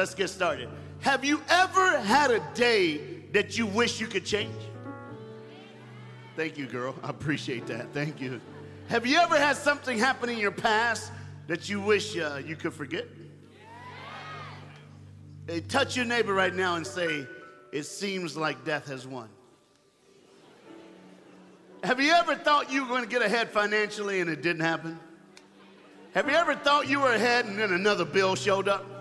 let's get started. Have you ever had a day that you wish you could change? Thank you, girl. I appreciate that. Thank you. Have you ever had something happen in your past that you wish uh, you could forget? Hey, touch your neighbor right now and say, It seems like death has won. Have you ever thought you were going to get ahead financially and it didn't happen? Have you ever thought you were ahead and then another bill showed up?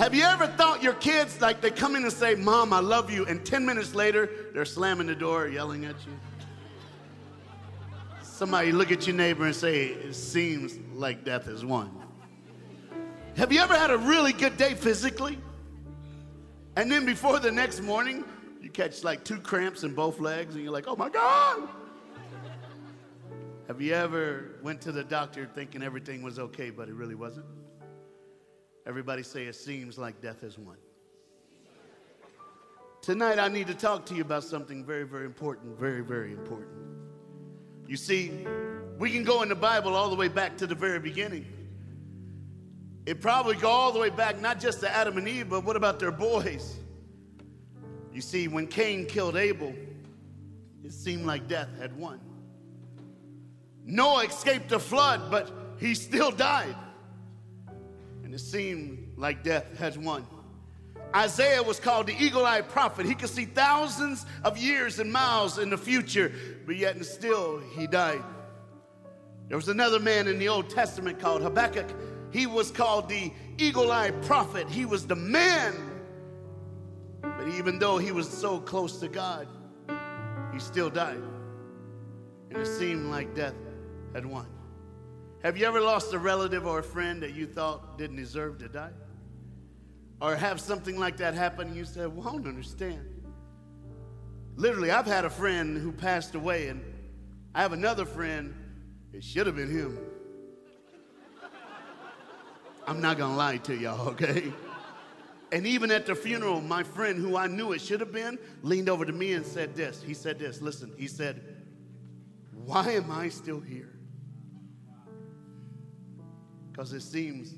Have you ever thought your kids, like they come in and say, Mom, I love you, and 10 minutes later, they're slamming the door, yelling at you? Somebody look at your neighbor and say, It seems like death is won. Have you ever had a really good day physically? And then before the next morning, you catch like two cramps in both legs and you're like, oh my God. Have you ever went to the doctor thinking everything was okay, but it really wasn't? Everybody say it seems like death has won. Tonight I need to talk to you about something very, very important, very, very important. You see, we can go in the Bible all the way back to the very beginning. It probably go all the way back, not just to Adam and Eve, but what about their boys? You see, when Cain killed Abel, it seemed like death had won. Noah escaped the flood, but he still died. And it seemed like death has won. Isaiah was called the eagle eyed prophet. He could see thousands of years and miles in the future, but yet and still he died. There was another man in the Old Testament called Habakkuk. He was called the eagle eyed prophet. He was the man. But even though he was so close to God, he still died. And it seemed like death had won. Have you ever lost a relative or a friend that you thought didn't deserve to die? Or have something like that happen and you said, Well, I don't understand. Literally, I've had a friend who passed away, and I have another friend, it should have been him. I'm not gonna lie to y'all, okay? And even at the funeral, my friend who I knew it should have been leaned over to me and said this. He said this, listen, he said, Why am I still here? Because it seems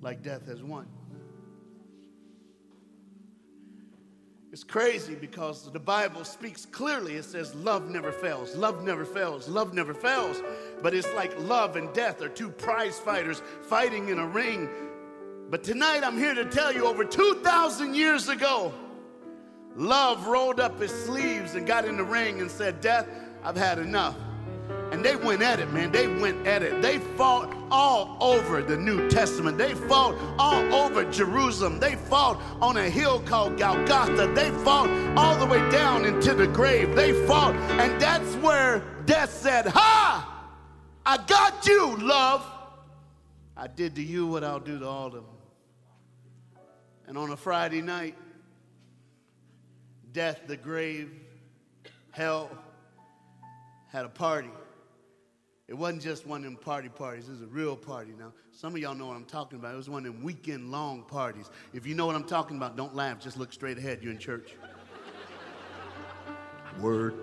like death has won. It's crazy because the Bible speaks clearly. It says, Love never fails, love never fails, love never fails. But it's like love and death are two prize fighters fighting in a ring. But tonight I'm here to tell you over 2,000 years ago, love rolled up his sleeves and got in the ring and said, Death, I've had enough. And they went at it, man. They went at it. They fought all over the New Testament. They fought all over Jerusalem. They fought on a hill called Golgotha. They fought all the way down into the grave. They fought, and that's where death said, Ha! I got you, love. I did to you what I'll do to all of them. And on a Friday night, death, the grave, hell had a party. It wasn't just one of them party parties. It was a real party. Now, some of y'all know what I'm talking about. It was one of them weekend long parties. If you know what I'm talking about, don't laugh. Just look straight ahead. You're in church. Word.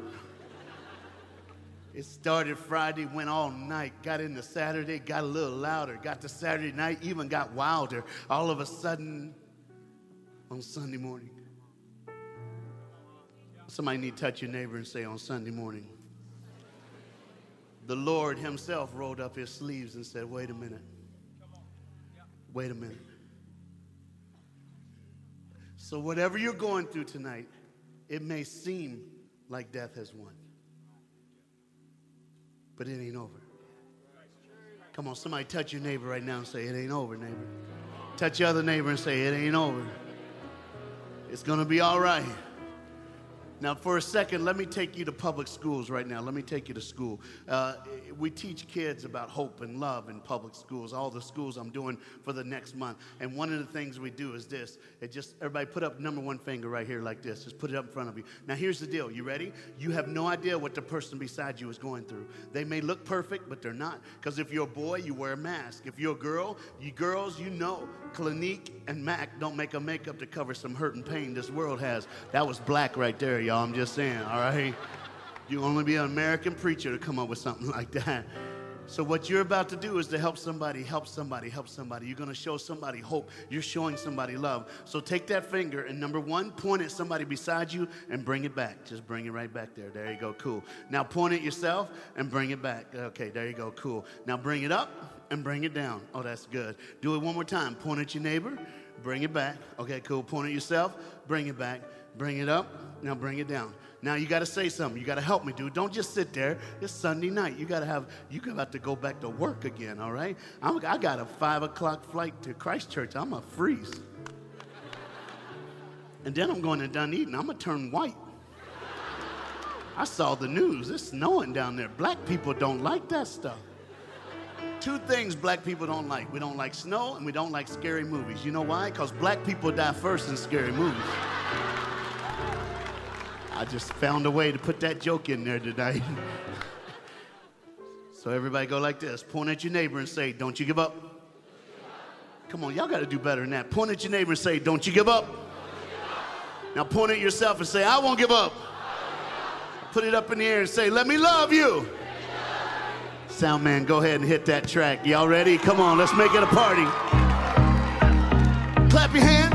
It started Friday, went all night, got into Saturday, got a little louder, got to Saturday night, even got wilder. All of a sudden, on Sunday morning, somebody need to touch your neighbor and say, on Sunday morning, the Lord Himself rolled up His sleeves and said, Wait a minute. Wait a minute. So, whatever you're going through tonight, it may seem like death has won, but it ain't over. Come on, somebody touch your neighbor right now and say, It ain't over, neighbor. Touch your other neighbor and say, It ain't over. It's going to be all right. Now, for a second, let me take you to public schools right now. Let me take you to school. Uh, we teach kids about hope and love in public schools, all the schools I'm doing for the next month. And one of the things we do is this it just, everybody put up number one finger right here like this. Just put it up in front of you. Now, here's the deal. You ready? You have no idea what the person beside you is going through. They may look perfect, but they're not. Because if you're a boy, you wear a mask. If you're a girl, you girls, you know, Clinique and Mac don't make a makeup to cover some hurt and pain this world has. That was black right there, y'all. I'm just saying, all right? You only be an American preacher to come up with something like that. So, what you're about to do is to help somebody, help somebody, help somebody. You're going to show somebody hope. You're showing somebody love. So, take that finger and number one, point at somebody beside you and bring it back. Just bring it right back there. There you go. Cool. Now, point at yourself and bring it back. Okay, there you go. Cool. Now, bring it up and bring it down. Oh, that's good. Do it one more time. Point at your neighbor, bring it back. Okay, cool. Point at yourself, bring it back. Bring it up. Now, bring it down. Now you got to say something. You got to help me, dude. Don't just sit there. It's Sunday night. You got to have. You got to go back to work again. All right. I'm, I got a five o'clock flight to Christchurch. I'm a freeze. And then I'm going to Dunedin. I'm gonna turn white. I saw the news. It's snowing down there. Black people don't like that stuff. Two things black people don't like. We don't like snow and we don't like scary movies. You know why? Because black people die first in scary movies. I just found a way to put that joke in there tonight. so everybody go like this. Point at your neighbor and say, don't you give up. Come on, y'all got to do better than that. Point at your neighbor and say, don't you give up. Now point at yourself and say, I won't give up. Put it up in the air and say, let me love you. Sound man, go ahead and hit that track. Y'all ready? Come on, let's make it a party. Clap your hands.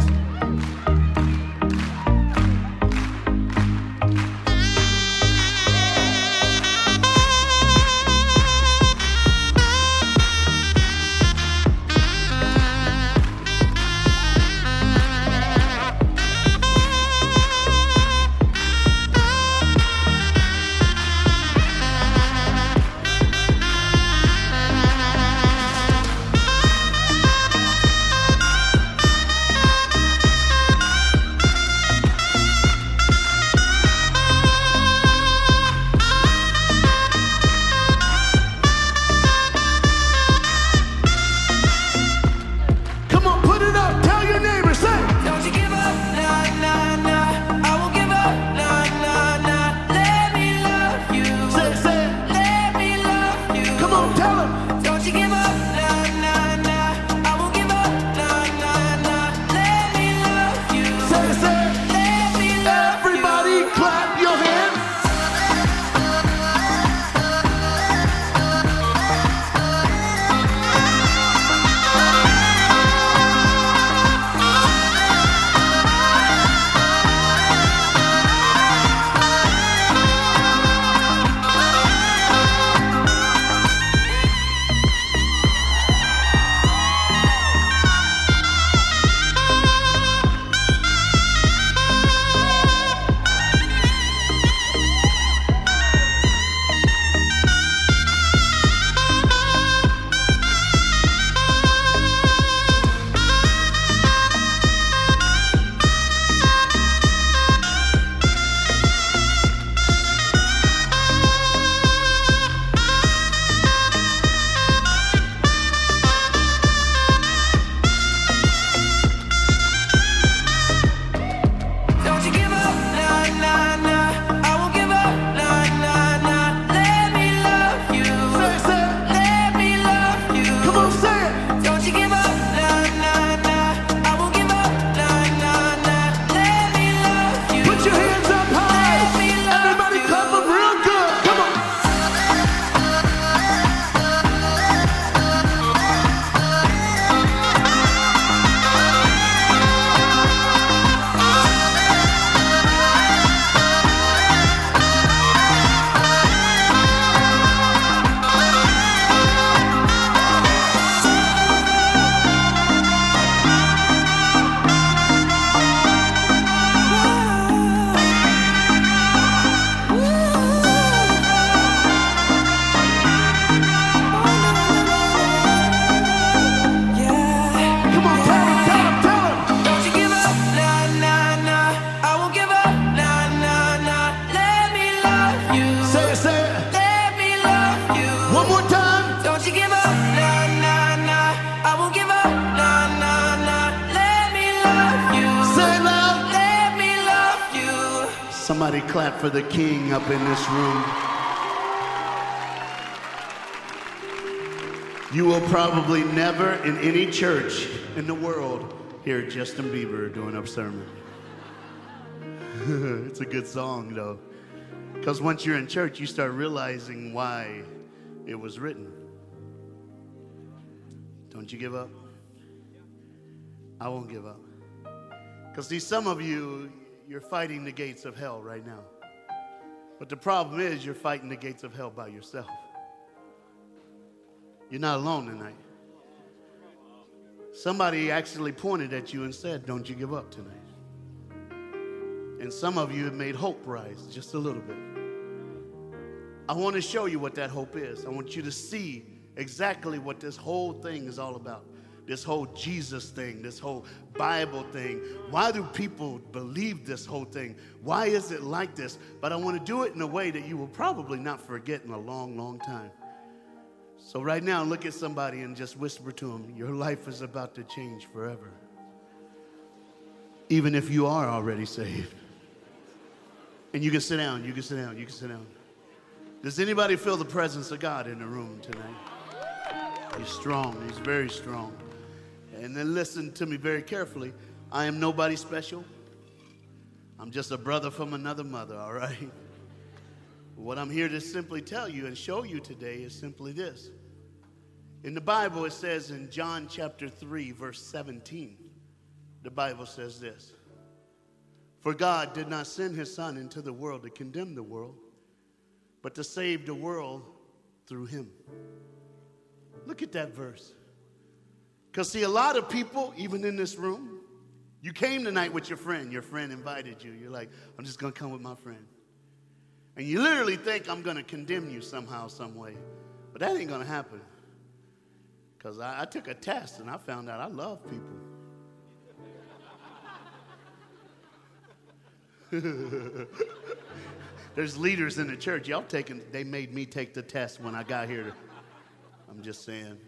The king up in this room. You will probably never in any church in the world hear Justin Bieber doing a sermon. it's a good song though. Because once you're in church, you start realizing why it was written. Don't you give up? I won't give up. Because, see, some of you, you're fighting the gates of hell right now. But the problem is, you're fighting the gates of hell by yourself. You're not alone tonight. Somebody actually pointed at you and said, Don't you give up tonight. And some of you have made hope rise just a little bit. I want to show you what that hope is. I want you to see exactly what this whole thing is all about. This whole Jesus thing, this whole Bible thing. Why do people believe this whole thing? Why is it like this? But I want to do it in a way that you will probably not forget in a long, long time. So, right now, look at somebody and just whisper to them, Your life is about to change forever. Even if you are already saved. And you can sit down, you can sit down, you can sit down. Does anybody feel the presence of God in the room tonight? He's strong, he's very strong. And then listen to me very carefully. I am nobody special. I'm just a brother from another mother, all right? What I'm here to simply tell you and show you today is simply this. In the Bible, it says in John chapter 3, verse 17, the Bible says this For God did not send his Son into the world to condemn the world, but to save the world through him. Look at that verse. Because, see, a lot of people, even in this room, you came tonight with your friend. Your friend invited you. You're like, I'm just going to come with my friend. And you literally think I'm going to condemn you somehow, some way. But that ain't going to happen. Because I, I, took a test and I found out I love people. There's leaders in the church. Y'all taking, they made me take the test when I got here. I'm just saying.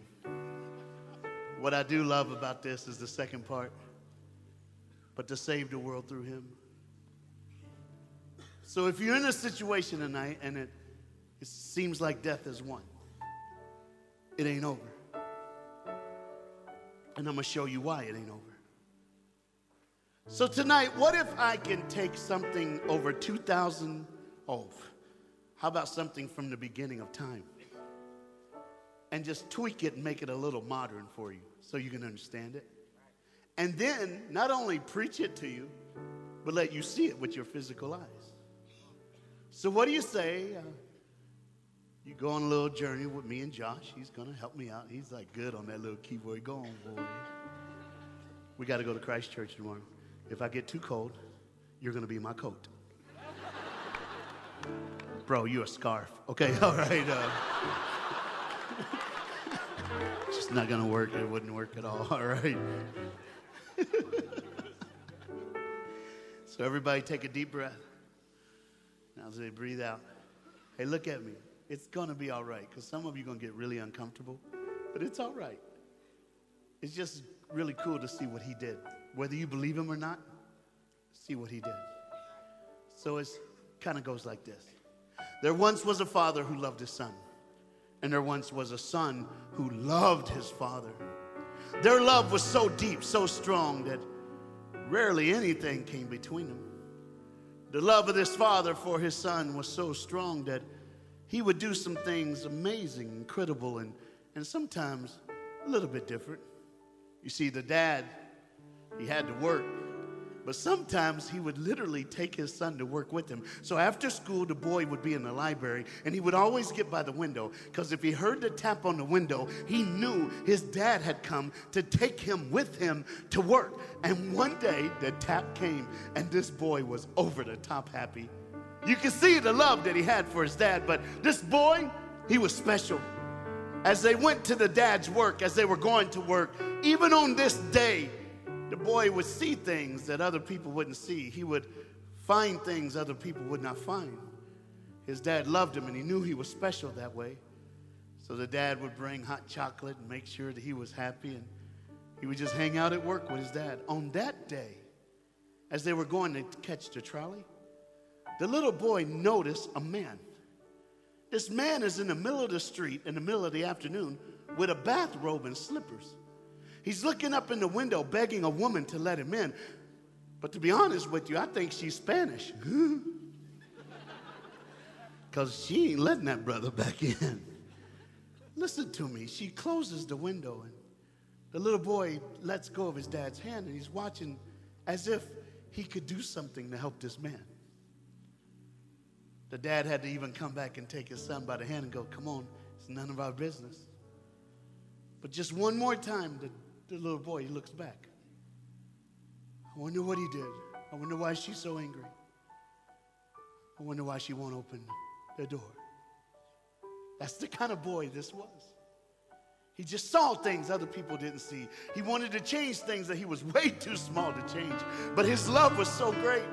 What I do love about this is the second part, but to save the world through him. So if you're in a situation tonight and it, it seems like death is won, it ain't over. And I'm going to show you why it ain't over. So tonight, what if I can take something over 2,000 old? How about something from the beginning of time? And just tweak it and make it a little modern for you so you can understand it. And then not only preach it to you, but let you see it with your physical eyes. So, what do you say? Uh, you go on a little journey with me and Josh. He's going to help me out. He's like good on that little keyboard. Go on, boy. We got to go to Christchurch tomorrow. If I get too cold, you're going to be my coat. Bro, you a scarf. Okay, all right. Uh, not going to work. It wouldn't work at all. All right. so, everybody take a deep breath. Now, as they breathe out, hey, look at me. It's going to be all right because some of you are going to get really uncomfortable, but it's all right. It's just really cool to see what he did. Whether you believe him or not, see what he did. So it kind of goes like this There once was a father who loved his son and there once was a son who loved his father. Their love was so deep, so strong that rarely anything came between them. The love of this father for his son was so strong that he would do some things amazing, incredible, and, and sometimes a little bit different. You see, the dad, he had to work but sometimes he would literally take his son to work with him. So after school, the boy would be in the library and he would always get by the window because if he heard the tap on the window, he knew his dad had come to take him with him to work. And one day the tap came and this boy was over the top happy. You can see the love that he had for his dad, but this boy, he was special. As they went to the dad's work, as they were going to work, even on this day, the boy would see things that other people wouldn't see. He would find things other people would not find. His dad loved him and he knew he was special that way. So the dad would bring hot chocolate and make sure that he was happy and he would just hang out at work with his dad. On that day, as they were going to catch the trolley, the little boy noticed a man. This man is in the middle of the street in the middle of the afternoon with a bathrobe and slippers. He's looking up in the window, begging a woman to let him in. But to be honest with you, I think she's Spanish. Because she ain't letting that brother back in. Listen to me. She closes the window and The little boy lets go of his dad's hand and he's watching as if he could do something to help this man. The dad had to even come back and take his son by the hand and go, Come on, it's none of our business. But just one more time, the, the little boy he looks back. I wonder what he did. I wonder why she's so angry. I wonder why she won't open the door. That's the kind of boy this was. He just saw things other people didn't see. He wanted to change things that he was way too small to change. But his love was so great.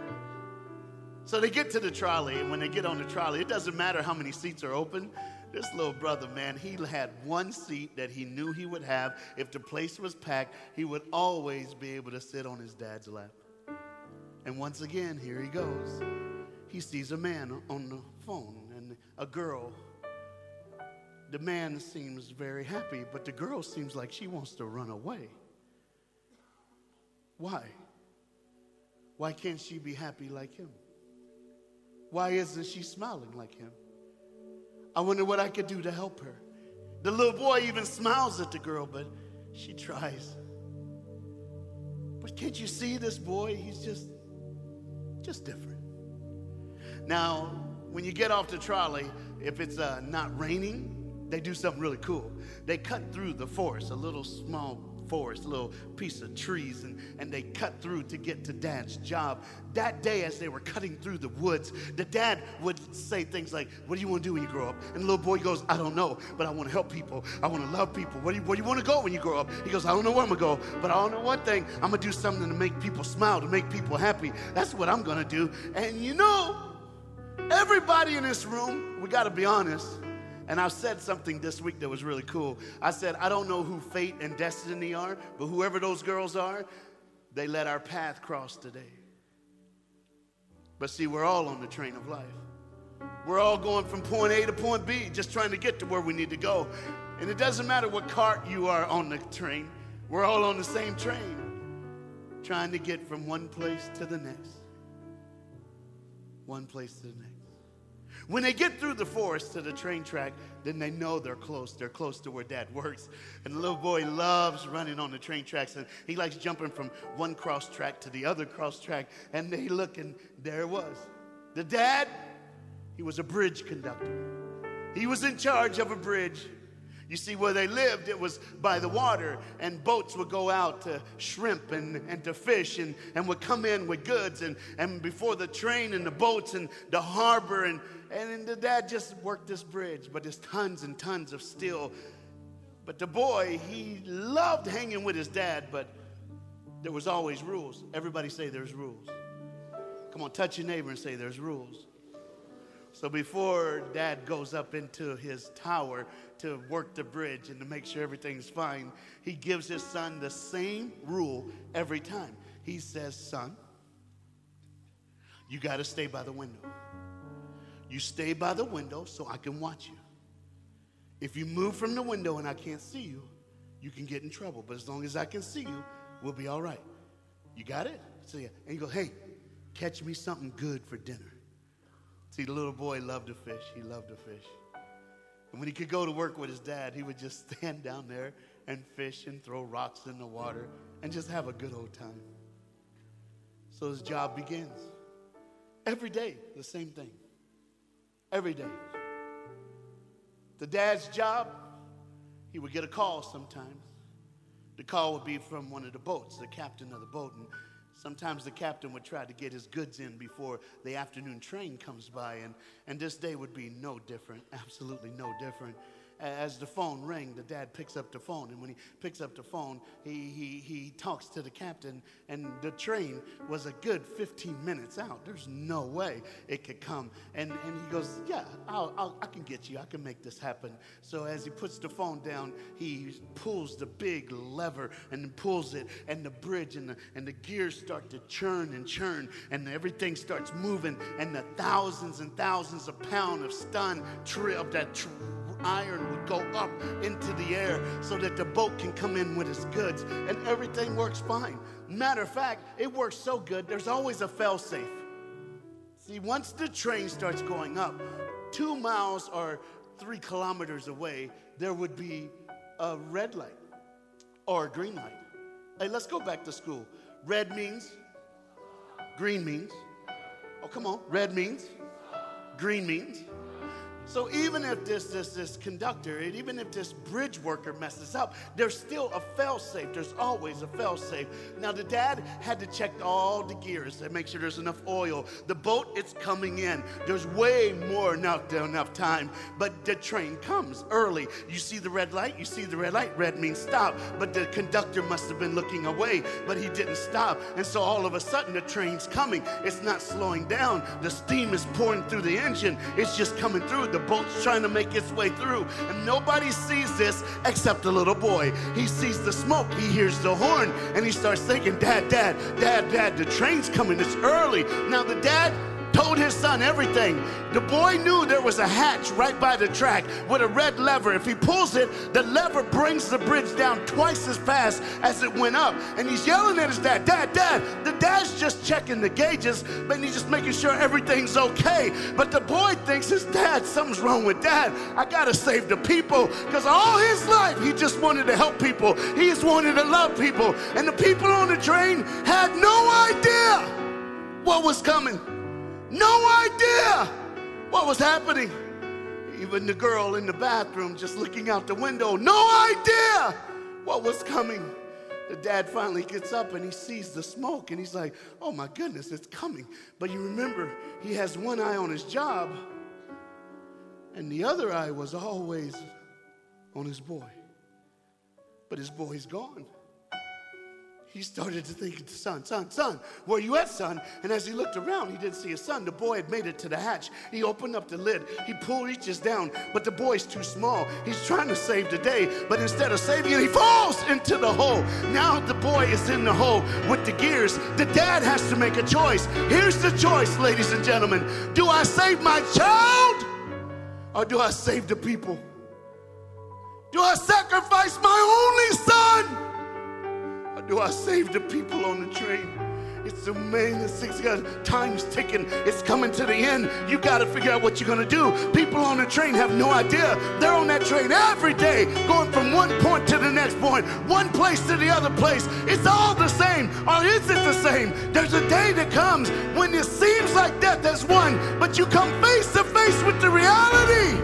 So they get to the trolley, and when they get on the trolley, it doesn't matter how many seats are open. This little brother, man, he had one seat that he knew he would have. If the place was packed, he would always be able to sit on his dad's lap. And once again, here he goes. He sees a man on the phone and a girl. The man seems very happy, but the girl seems like she wants to run away. Why? Why can't she be happy like him? Why isn't she smiling like him? I wonder what I could do to help her. The little boy even smiles at the girl, but she tries. But can't you see this boy? He's just just different. Now, when you get off the trolley, if it's uh, not raining, they do something really cool. They cut through the forest, a little small forest, little piece of trees, and, and they cut through to get to dad's job. That day, as they were cutting through the woods, the dad would say things like, What do you want to do when you grow up? And the little boy goes, I don't know, but I want to help people. I want to love people. Where do, you, where do you want to go when you grow up? He goes, I don't know where I'm going to go, but I don't know one thing. I'm going to do something to make people smile, to make people happy. That's what I'm going to do. And you know, everybody in this room, we got to be honest, and I've said something this week that was really cool. I said, I don't know who fate and destiny are, but whoever those girls are, they let our path cross today. But see, we're all on the train of life. We're all going from point A to point B, just trying to get to where we need to go. And it doesn't matter what cart you are on the train, we're all on the same train, trying to get from one place to the next. One place to the next. When they get through the forest to the train track, then they know they're close. They're close to where dad works. And the little boy loves running on the train tracks and he likes jumping from one cross track to the other cross track. And they look and there it was. The dad, he was a bridge conductor. He was in charge of a bridge you see, where they lived, it was by the water, and boats would go out to shrimp and, and to fish and, and would come in with goods. And, and before the train and the boats and the harbor, and, and the dad just worked this bridge, but there's tons and tons of steel. But the boy, he loved hanging with his dad, but there was always rules. Everybody say there's rules. Come on, touch your neighbor and say there's rules. So before dad goes up into his tower, to work the bridge and to make sure everything's fine, he gives his son the same rule every time. He says, Son, you got to stay by the window. You stay by the window so I can watch you. If you move from the window and I can't see you, you can get in trouble. But as long as I can see you, we'll be all right. You got it? So yeah. And you go, hey, catch me something good for dinner. See, the little boy loved to fish. He loved to fish. And when he could go to work with his dad, he would just stand down there and fish and throw rocks in the water and just have a good old time. So his job begins. Every day, the same thing. Every day. The dad's job, he would get a call sometimes. The call would be from one of the boats, the captain of the boat. And Sometimes the captain would try to get his goods in before the afternoon train comes by, and, and this day would be no different, absolutely no different as the phone rang, the dad picks up the phone. And when he picks up the phone, he, he, he talks to the captain. And the train was a good 15 minutes out. There's no way it could come. And, and he goes, Yeah, I'll, I'll, I can get you. I can make this happen. So as he puts the phone down, he pulls the big lever and pulls it. And the bridge and the, and the gears start to churn and churn. And everything starts moving. And the thousands and thousands of pounds of stun tri- of that. Tri- iron would go up into the air so that the boat can come in with its goods and everything works fine. Matter of fact, it works so good, there's always a fail safe. See, once the train starts going up, two miles or three kilometers away, there would be a red light. or a green light. Hey, let's go back to school. Red means, green means. Oh, come on. Red means, green means. So even if this this this conductor, and even if this bridge worker messes up, there's still a fail safe. There's always a fail safe. Now the dad had to check all the gears and make sure there's enough oil. The boat it's coming in. There's way more enough enough time, but the train comes early. You see the red light. You see the red light. Red means stop. But the conductor must have been looking away, but he didn't stop. And so all of a sudden the train's coming. It's not slowing down. The steam is pouring through the engine. It's just coming through. The the boat's trying to make its way through. And nobody sees this except the little boy. He sees the smoke, he hears the horn, and he starts thinking, Dad, Dad, Dad, Dad, the train's coming, it's early. Now the dad told his son everything. The boy knew there was a hatch right by the track with a red lever. If he pulls it, the lever brings the bridge down twice as fast as it went up. And he's yelling at his dad, Dad, Dad. The dad's just checking the gauges, but he's just making sure everything's okay. But the boy thinks his dad, something's wrong with dad. I gotta save the people. Because all his life, he just wanted to help people. He just wanted to love people. And the people on the train had no idea what was coming. No idea what was happening. Even the girl in the bathroom just looking out the window, no idea what was coming. The dad finally gets up and he sees the smoke and he's like, oh my goodness, it's coming. But you remember, he has one eye on his job and the other eye was always on his boy. But his boy's gone he started to think, of son, son, son, where you at, son? And as he looked around, he didn't see his son. The boy had made it to the hatch. He opened up the lid. He pulled reaches down, but the boy's too small. He's trying to save the day, but instead of saving it, he falls into the hole. Now the boy is in the hole with the gears. The dad has to make a choice. Here's the choice, ladies and gentlemen. Do I save my child or do I save the people? Do I sacrifice my only son? Do I save the people on the train? It's amazing. Six guys, time's ticking. It's coming to the end. You got to figure out what you're going to do. People on the train have no idea. They're on that train every day, going from one point to the next point, one place to the other place. It's all the same. Or is it the same? There's a day that comes when it seems like death has won, but you come face to face with the reality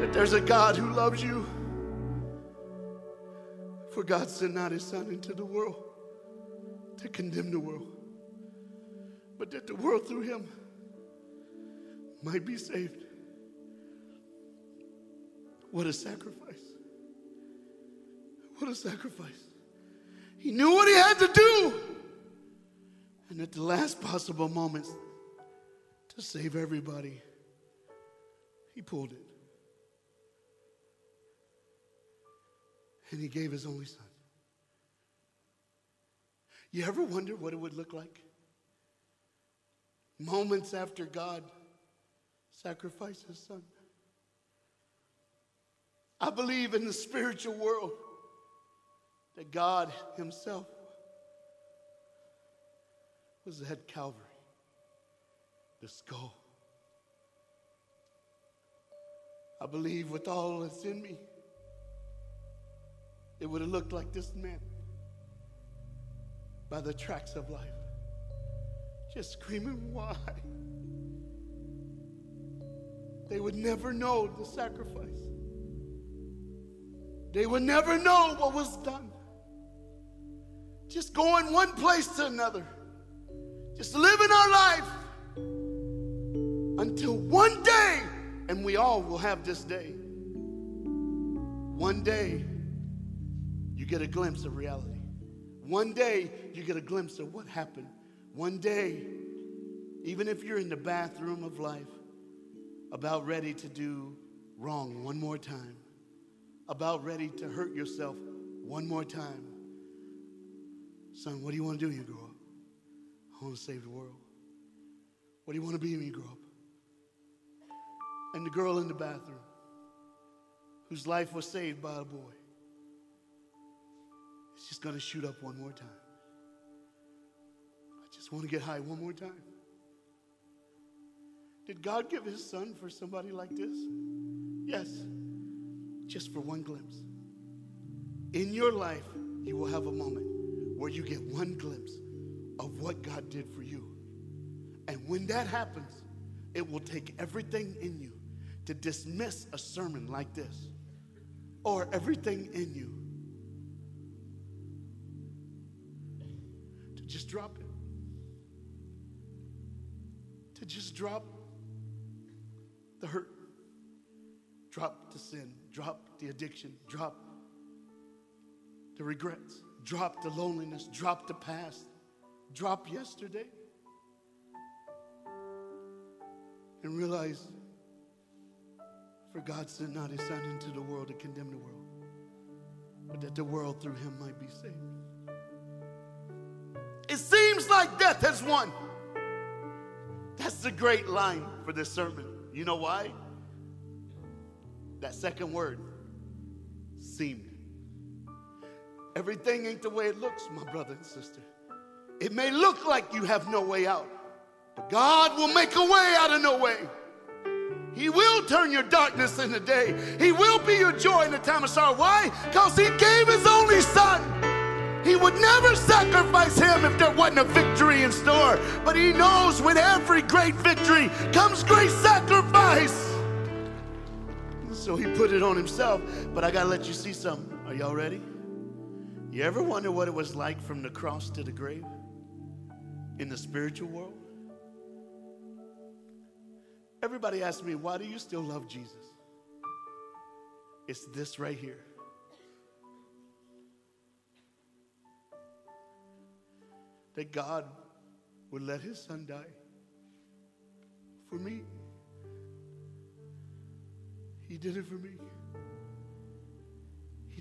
that there's a God who loves you for God sent not his Son into the world to condemn the world, but that the world through him might be saved. What a sacrifice! What a sacrifice. He knew what he had to do. And at the last possible moments to save everybody, he pulled it. And he gave his only son. You ever wonder what it would look like? Moments after God sacrificed his son. I believe in the spiritual world that God himself was at Calvary, the skull. I believe with all that's in me it would have looked like this man by the tracks of life, just screaming, Why? They would never know the sacrifice. They would never know what was done. Just going one place to another, just living our life until one day, and we all will have this day. One day, you get a glimpse of reality. One day, you get a glimpse of what happened. One day, even if you're in the bathroom of life, about ready to do wrong one more time, about ready to hurt yourself one more time. Son, what do you want to do when you grow up? I want to save the world. What do you want to be when you grow up? And the girl in the bathroom, whose life was saved by a boy. It's just going to shoot up one more time. I just want to get high one more time. Did God give his son for somebody like this? Yes, just for one glimpse. in your life, you will have a moment where you get one glimpse of what God did for you. And when that happens, it will take everything in you to dismiss a sermon like this or everything in you just drop it. To just drop the hurt, drop the sin, drop the addiction, drop the regrets, drop the loneliness, drop the past, drop yesterday, and realize for God sent not his Son into the world to condemn the world, but that the world through him might be saved. It seems like death has won. That's the great line for this sermon. You know why? That second word, seemed. Everything ain't the way it looks, my brother and sister. It may look like you have no way out, but God will make a way out of no way. He will turn your darkness into day. He will be your joy in the time of sorrow. Why? Because He gave His only Son. He would never sacrifice Him if there wasn't a victory in store. But He knows with every great victory comes great sacrifice. So He put it on Himself. But I got to let you see something. Are y'all ready? You ever wonder what it was like from the cross to the grave in the spiritual world? Everybody asks me, why do you still love Jesus? It's this right here. That God would let his son die for me. He did it for me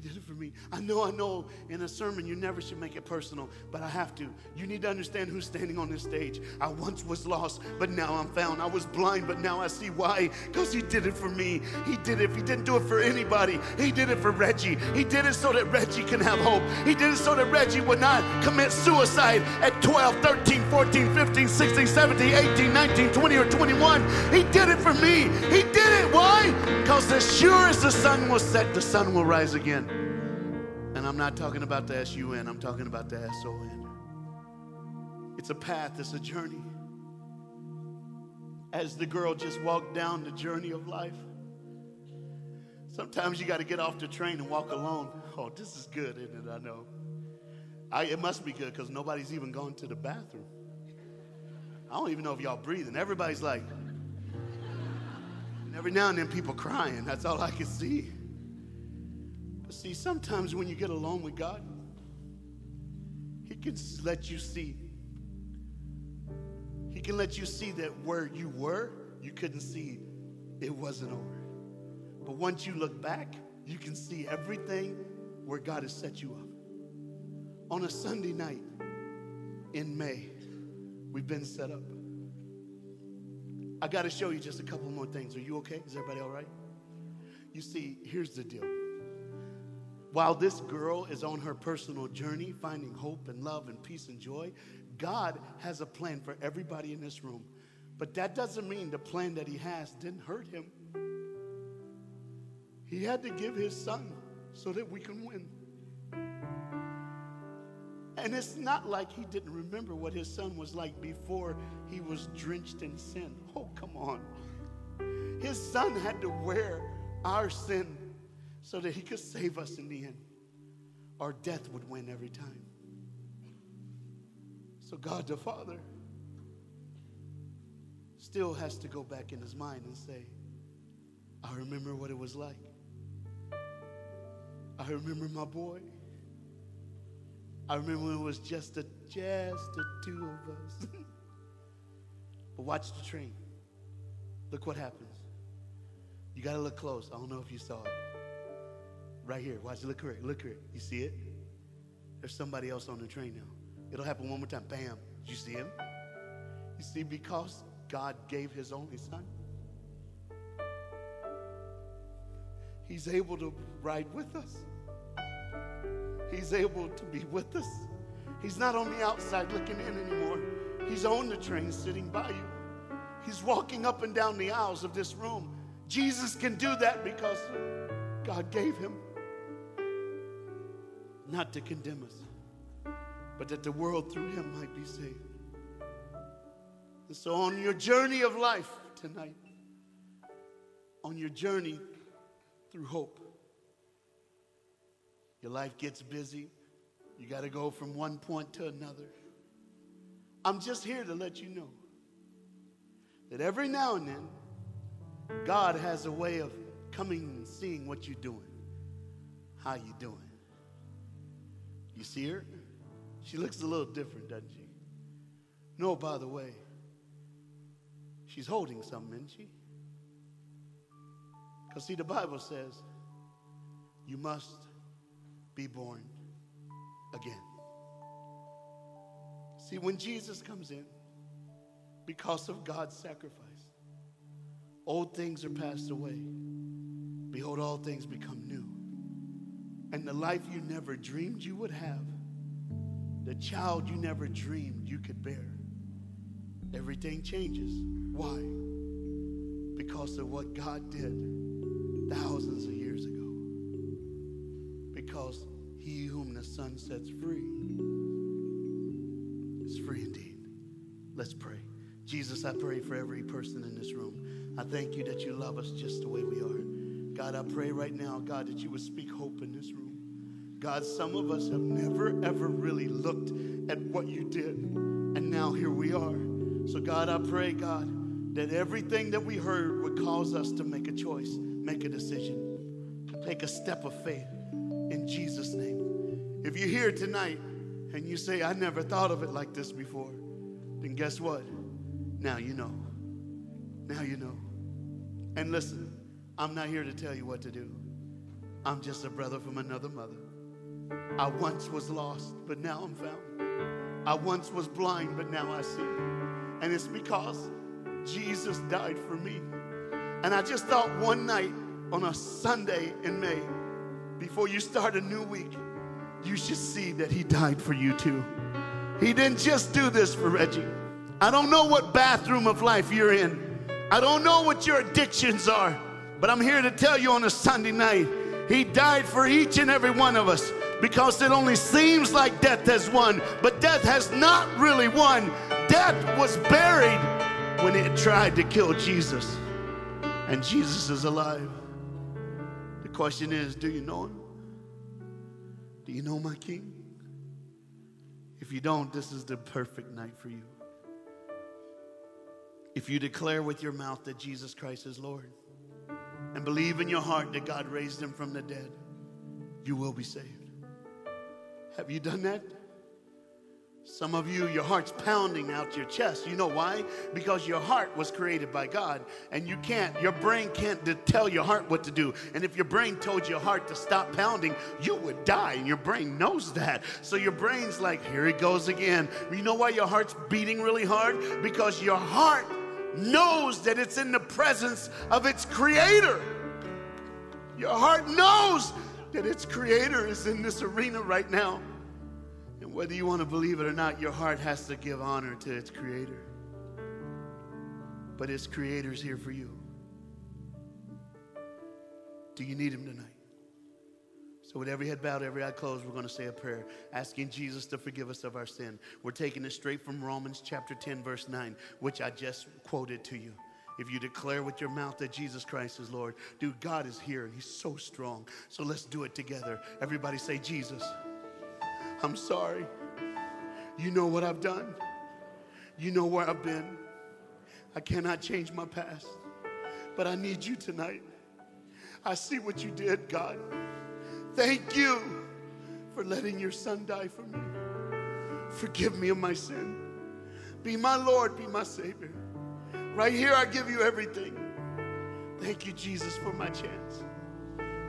did it for me. I know, I know in a sermon you never should make it personal, but I have to. You need to understand who's standing on this stage. I once was lost, but now I'm found. I was blind, but now I see why. Because He did it for me. He did it. He didn't do it for anybody. He did it for Reggie. He did it so that Reggie can have hope. He did it so that Reggie would not commit suicide at 12, 13, 14, 15, 16, 17, 18, 19, 20, or 21. He did it for me. He did it. Why? Because as sure as the sun will set, the sun will rise again. And I'm not talking about the S U N, I'm talking about the S O N. It's a path, it's a journey. As the girl just walked down the journey of life, sometimes you got to get off the train and walk alone. Oh, this is good, isn't it? I know. I, it must be good because nobody's even gone to the bathroom. I don't even know if y'all breathing. Everybody's like, and every now and then people crying. That's all I can see. See, sometimes when you get alone with God, He can let you see. He can let you see that where you were, you couldn't see it wasn't over. But once you look back, you can see everything where God has set you up. On a Sunday night in May, we've been set up. I got to show you just a couple more things. Are you okay? Is everybody all right? You see, here's the deal. While this girl is on her personal journey, finding hope and love and peace and joy, God has a plan for everybody in this room. But that doesn't mean the plan that He has didn't hurt Him. He had to give His Son so that we can win. And it's not like He didn't remember what His Son was like before He was drenched in sin. Oh, come on. His Son had to wear our sin so that he could save us in the end. Our death would win every time. So God the Father still has to go back in his mind and say, I remember what it was like. I remember my boy. I remember when it was just a just the two of us. but watch the train. Look what happens. You got to look close. I don't know if you saw it. Right here. Watch. Look here. Look here. You see it? There's somebody else on the train now. It'll happen one more time. Bam. Did you see him? You see, because God gave his only son, he's able to ride with us. He's able to be with us. He's not on the outside looking in anymore. He's on the train sitting by you. He's walking up and down the aisles of this room. Jesus can do that because God gave him. Not to condemn us, but that the world through him might be saved. And so, on your journey of life tonight, on your journey through hope, your life gets busy. You got to go from one point to another. I'm just here to let you know that every now and then, God has a way of coming and seeing what you're doing. How you doing? You see her? She looks a little different, doesn't she? No, by the way, she's holding something, isn't she? Because, see, the Bible says you must be born again. See, when Jesus comes in, because of God's sacrifice, old things are passed away. Behold, all things become new. And the life you never dreamed you would have, the child you never dreamed you could bear, everything changes. Why? Because of what God did thousands of years ago. Because he whom the Son sets free is free indeed. Let's pray. Jesus, I pray for every person in this room. I thank you that you love us just the way we are. God, I pray right now, God, that you would speak hope in this room. God, some of us have never, ever really looked at what you did, and now here we are. So, God, I pray, God, that everything that we heard would cause us to make a choice, make a decision, take a step of faith in Jesus' name. If you're here tonight and you say, I never thought of it like this before, then guess what? Now you know. Now you know. And listen, I'm not here to tell you what to do. I'm just a brother from another mother. I once was lost, but now I'm found. I once was blind, but now I see. And it's because Jesus died for me. And I just thought one night on a Sunday in May, before you start a new week, you should see that He died for you too. He didn't just do this for Reggie. I don't know what bathroom of life you're in. I don't know what your addictions are, but I'm here to tell you on a Sunday night, He died for each and every one of us because it only seems like death has won, but death has not really won. Death was buried when it tried to kill Jesus, and Jesus is alive. The question is do you know Him? Do you know my King? If you don't, this is the perfect night for you. If you declare with your mouth that Jesus Christ is Lord and believe in your heart that God raised him from the dead, you will be saved. Have you done that? Some of you, your heart's pounding out your chest. You know why? Because your heart was created by God, and you can't, your brain can't tell your heart what to do. And if your brain told your heart to stop pounding, you would die, and your brain knows that. So your brain's like, here it goes again. You know why your heart's beating really hard? Because your heart knows that it's in the presence of its creator. Your heart knows that its creator is in this arena right now. And whether you want to believe it or not, your heart has to give honor to its creator. But its creator's here for you. Do you need him tonight? So, with every head bowed, every eye closed, we're going to say a prayer asking Jesus to forgive us of our sin. We're taking it straight from Romans chapter 10, verse 9, which I just quoted to you. If you declare with your mouth that Jesus Christ is Lord, dude, God is here and He's so strong. So let's do it together. Everybody say, Jesus, I'm sorry. You know what I've done, you know where I've been. I cannot change my past, but I need you tonight. I see what you did, God. Thank you for letting your son die for me. Forgive me of my sin. Be my Lord, be my Savior. Right here, I give you everything. Thank you, Jesus, for my chance.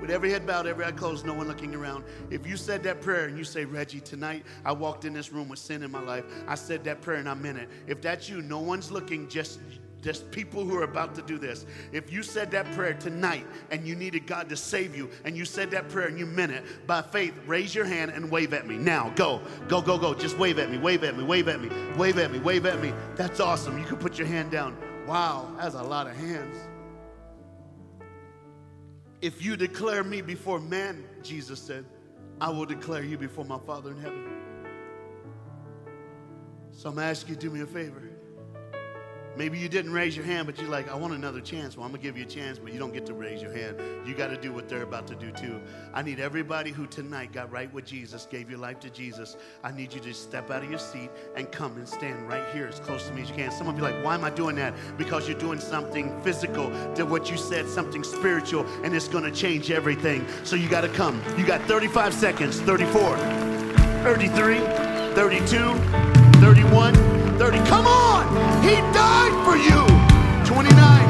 With every head bowed, every eye closed, no one looking around. If you said that prayer and you say, Reggie, tonight I walked in this room with sin in my life, I said that prayer and I meant it. If that's you, no one's looking, just there's people who are about to do this. If you said that prayer tonight and you needed God to save you and you said that prayer and you meant it by faith, raise your hand and wave at me. Now, go, go, go, go. Just wave at me, wave at me, wave at me, wave at me, wave at me. That's awesome. You can put your hand down. Wow, that's a lot of hands. If you declare me before man, Jesus said, I will declare you before my Father in heaven. So I'm asking you to do me a favor. Maybe you didn't raise your hand, but you're like, I want another chance. Well, I'm going to give you a chance, but you don't get to raise your hand. You got to do what they're about to do too. I need everybody who tonight got right with Jesus, gave your life to Jesus. I need you to step out of your seat and come and stand right here as close to me as you can. Some of you like, why am I doing that? Because you're doing something physical to what you said, something spiritual, and it's going to change everything. So you got to come. You got 35 seconds 34, 33, 32, 31, 30. Come on! He died for you. 29,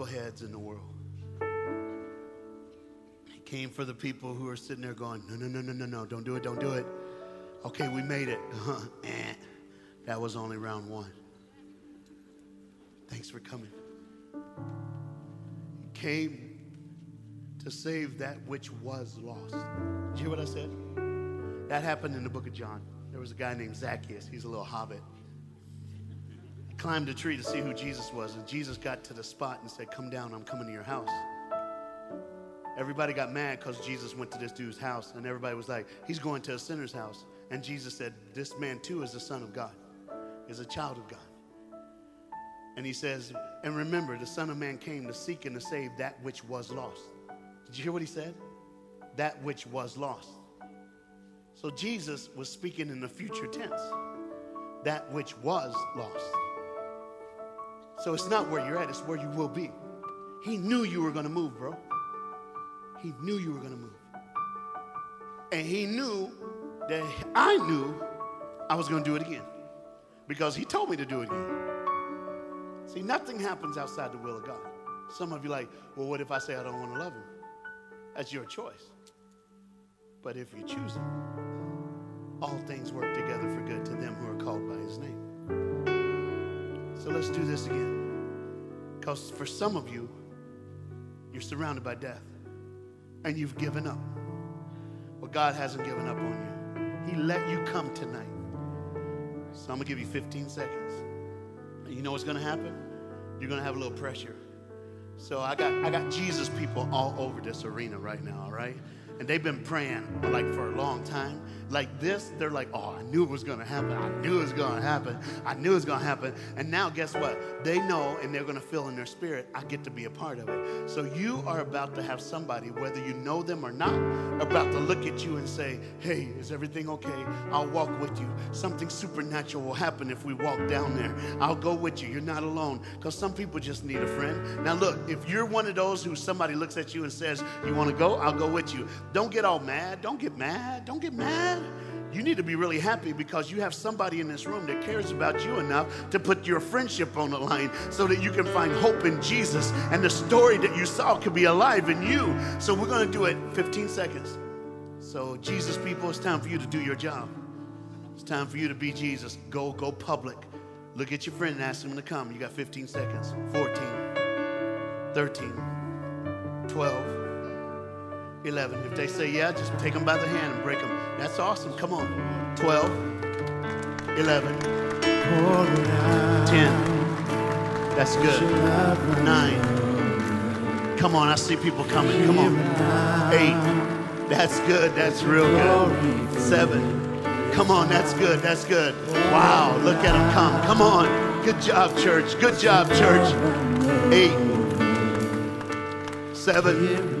knuckleheads in the world. He came for the people who are sitting there going, no, no, no, no, no, no, don't do it, don't do it. Okay, we made it. Uh-huh. Eh. That was only round one. Thanks for coming. He came to save that which was lost. Did you hear what I said? That happened in the book of John. There was a guy named Zacchaeus. He's a little hobbit. Climbed a tree to see who Jesus was, and Jesus got to the spot and said, Come down, I'm coming to your house. Everybody got mad because Jesus went to this dude's house, and everybody was like, He's going to a sinner's house. And Jesus said, This man too is the Son of God, is a child of God. And he says, And remember, the Son of Man came to seek and to save that which was lost. Did you hear what he said? That which was lost. So Jesus was speaking in the future tense. That which was lost. So it's not where you're at, it's where you will be. He knew you were going to move, bro. He knew you were going to move. And he knew that I knew I was going to do it again because he told me to do it again. See, nothing happens outside the will of God. Some of you like, well, what if I say I don't want to love him? That's your choice. But if you choose him, all things work together for good to them who are called by his name. So let's do this again. Because for some of you, you're surrounded by death and you've given up. Well, God hasn't given up on you, He let you come tonight. So I'm going to give you 15 seconds. And you know what's going to happen? You're going to have a little pressure. So I got I got Jesus people all over this arena right now, all right? And they've been praying like for a long time. Like this, they're like, oh, I knew it was gonna happen. I knew it was gonna happen. I knew it was gonna happen. And now guess what? They know and they're gonna feel in their spirit, I get to be a part of it. So you are about to have somebody, whether you know them or not, about to look at you and say, hey, is everything okay? I'll walk with you. Something supernatural will happen if we walk down there. I'll go with you. You're not alone. Because some people just need a friend. Now look, if you're one of those who somebody looks at you and says, you wanna go? I'll go with you. Don't get all mad. Don't get mad. Don't get mad. You need to be really happy because you have somebody in this room that cares about you enough to put your friendship on the line so that you can find hope in Jesus and the story that you saw could be alive in you. So we're going to do it 15 seconds. So, Jesus, people, it's time for you to do your job. It's time for you to be Jesus. Go, go public. Look at your friend and ask him to come. You got 15 seconds. 14, 13, 12, 11. If they say yeah, just take them by the hand and break them. That's awesome. Come on. 12, 11, 10. That's good. 9. Come on, I see people coming. Come on. 8. That's good. That's real good. 7. Come on, that's good. That's good. Wow, look at them come. Come on. Good job, church. Good job, church. 8. 7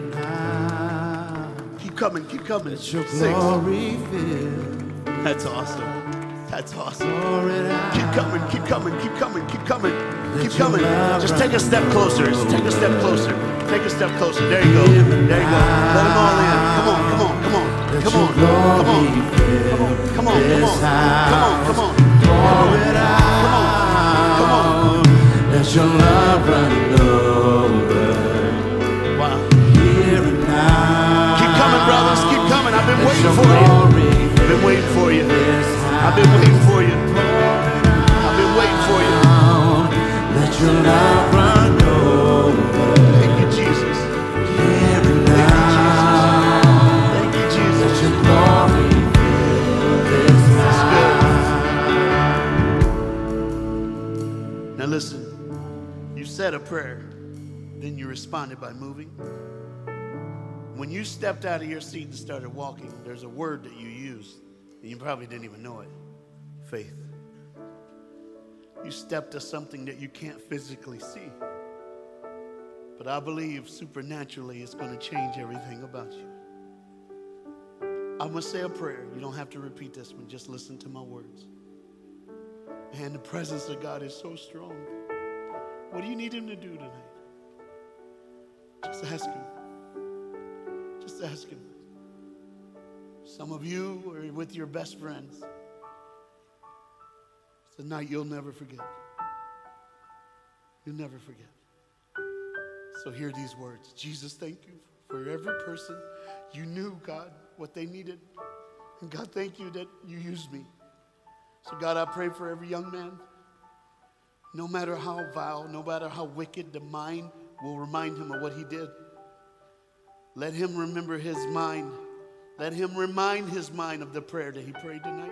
coming, keep coming. Six. That's awesome. That's awesome. Keep coming, keep coming, keep coming, keep coming, keep coming. Just take a step closer. Just take a step closer. Take a step closer. There you go. There you go. Let them all in. Come on, come on, come on, come on, come on, come on, come on, come on, come on, come on, come on, come on. Let your love run over. I've been waiting for you. I've been waiting for you. I've been waiting for you. I've been waiting for you. Let your love run over. Thank you, Jesus. Thank you, Jesus. Thank you, Jesus. Let your glory good. Now listen. You said a prayer, then you responded by moving. When you stepped out of your seat and started walking, there's a word that you used, and you probably didn't even know it faith. You stepped to something that you can't physically see. But I believe supernaturally it's going to change everything about you. I'm going to say a prayer. You don't have to repeat this one, just listen to my words. And the presence of God is so strong. What do you need Him to do tonight? Just ask Him. Just ask Him. Some of you are with your best friends. It's a night you'll never forget. You'll never forget. So hear these words Jesus, thank you for every person you knew, God, what they needed. And God, thank you that you used me. So, God, I pray for every young man. No matter how vile, no matter how wicked, the mind will remind him of what he did. Let him remember his mind. Let him remind his mind of the prayer that he prayed tonight.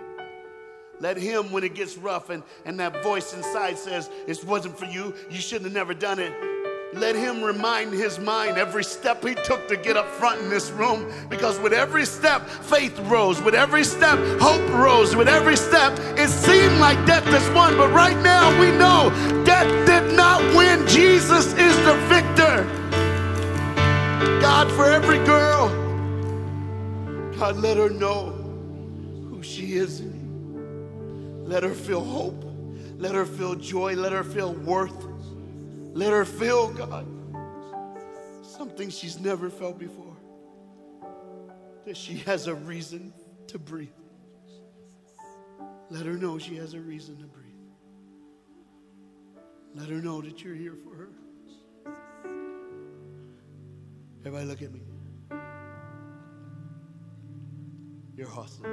Let him, when it gets rough and, and that voice inside says, It wasn't for you, you shouldn't have never done it. Let him remind his mind every step he took to get up front in this room. Because with every step, faith rose. With every step, hope rose. With every step, it seemed like death has won. But right now, we know death did not win. Jesus is the victor. God, for every girl, God, let her know who she is. Let her feel hope. Let her feel joy. Let her feel worth. Let her feel, God, something she's never felt before. That she has a reason to breathe. Let her know she has a reason to breathe. Let her know that you're here for her. Everybody look at me. You're hustling.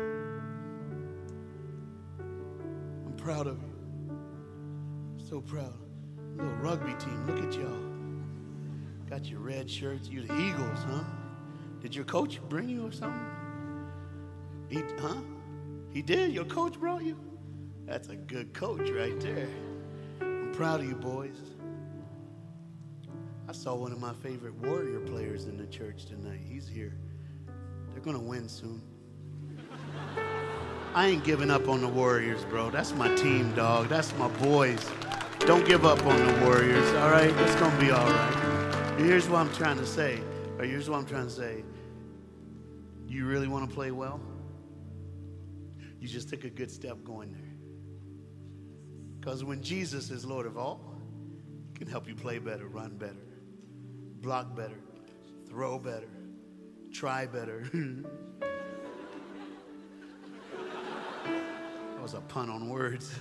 I'm proud of you. So proud. Little rugby team. Look at y'all. Got your red shirts. You the Eagles, huh? Did your coach bring you or something? He, huh? He did. Your coach brought you. That's a good coach right there. I'm proud of you, boys. I saw one of my favorite Warrior players in the church tonight. He's here. They're going to win soon. I ain't giving up on the Warriors, bro. That's my team, dog. That's my boys. Don't give up on the Warriors, all right? It's going to be all right. Here's what I'm trying to say. Or here's what I'm trying to say. You really want to play well? You just took a good step going there. Because when Jesus is Lord of all, he can help you play better, run better block better, throw better, try better. that was a pun on words.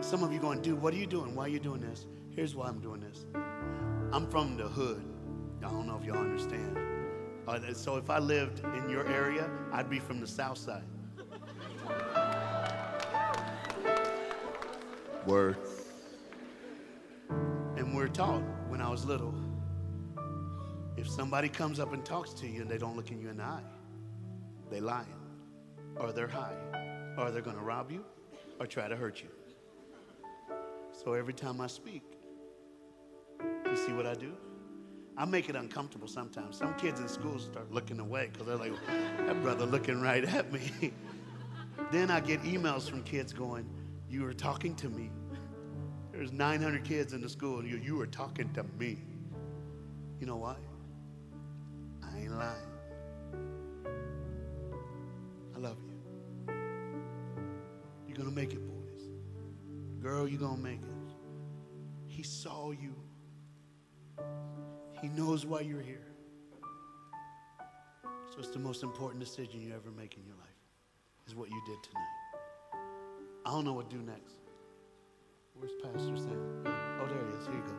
Some of you going, dude, what are you doing? Why are you doing this? Here's why I'm doing this. I'm from the hood. I don't know if y'all understand. Uh, so if I lived in your area, I'd be from the south side. Word. We're taught when I was little If somebody comes up and talks to you and they don't look in you in the eye, they lying, or they're high, or they're gonna rob you, or try to hurt you. So every time I speak, you see what I do? I make it uncomfortable sometimes. Some kids in school start looking away because they're like, that brother looking right at me. then I get emails from kids going, You were talking to me. There's 900 kids in the school, and you, you were talking to me. You know why? I ain't lying. I love you. You're going to make it, boys. Girl, you're going to make it. He saw you. He knows why you're here. So it's the most important decision you ever make in your life is what you did tonight. I don't know what to do next. Where's Pastor Sam? Oh, there he is. Here you go.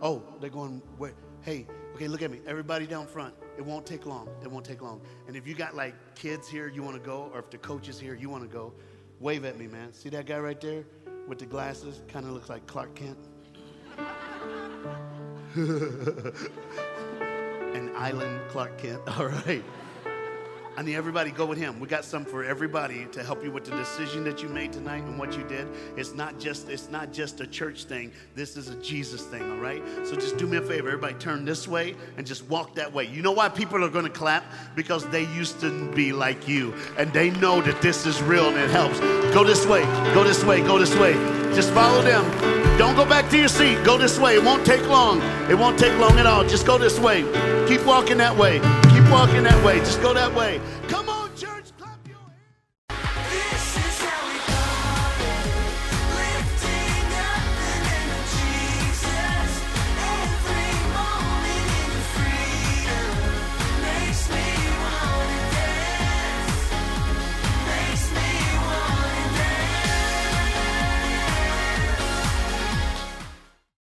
Oh, they're going where? Hey, okay, look at me. Everybody down front. It won't take long. It won't take long. And if you got like kids here, you want to go, or if the coach is here, you want to go, wave at me, man. See that guy right there with the glasses? Kind of looks like Clark Kent. An island Clark Kent. All right. I need everybody go with him. We got some for everybody to help you with the decision that you made tonight and what you did. It's not just it's not just a church thing. This is a Jesus thing, all right? So just do me a favor. Everybody turn this way and just walk that way. You know why people are going to clap? Because they used to be like you and they know that this is real and it helps. Go this way. Go this way. Go this way. Just follow them. Don't go back to your seat. Go this way. It won't take long. It won't take long at all. Just go this way. Keep walking that way walking that way. Just go that way. Come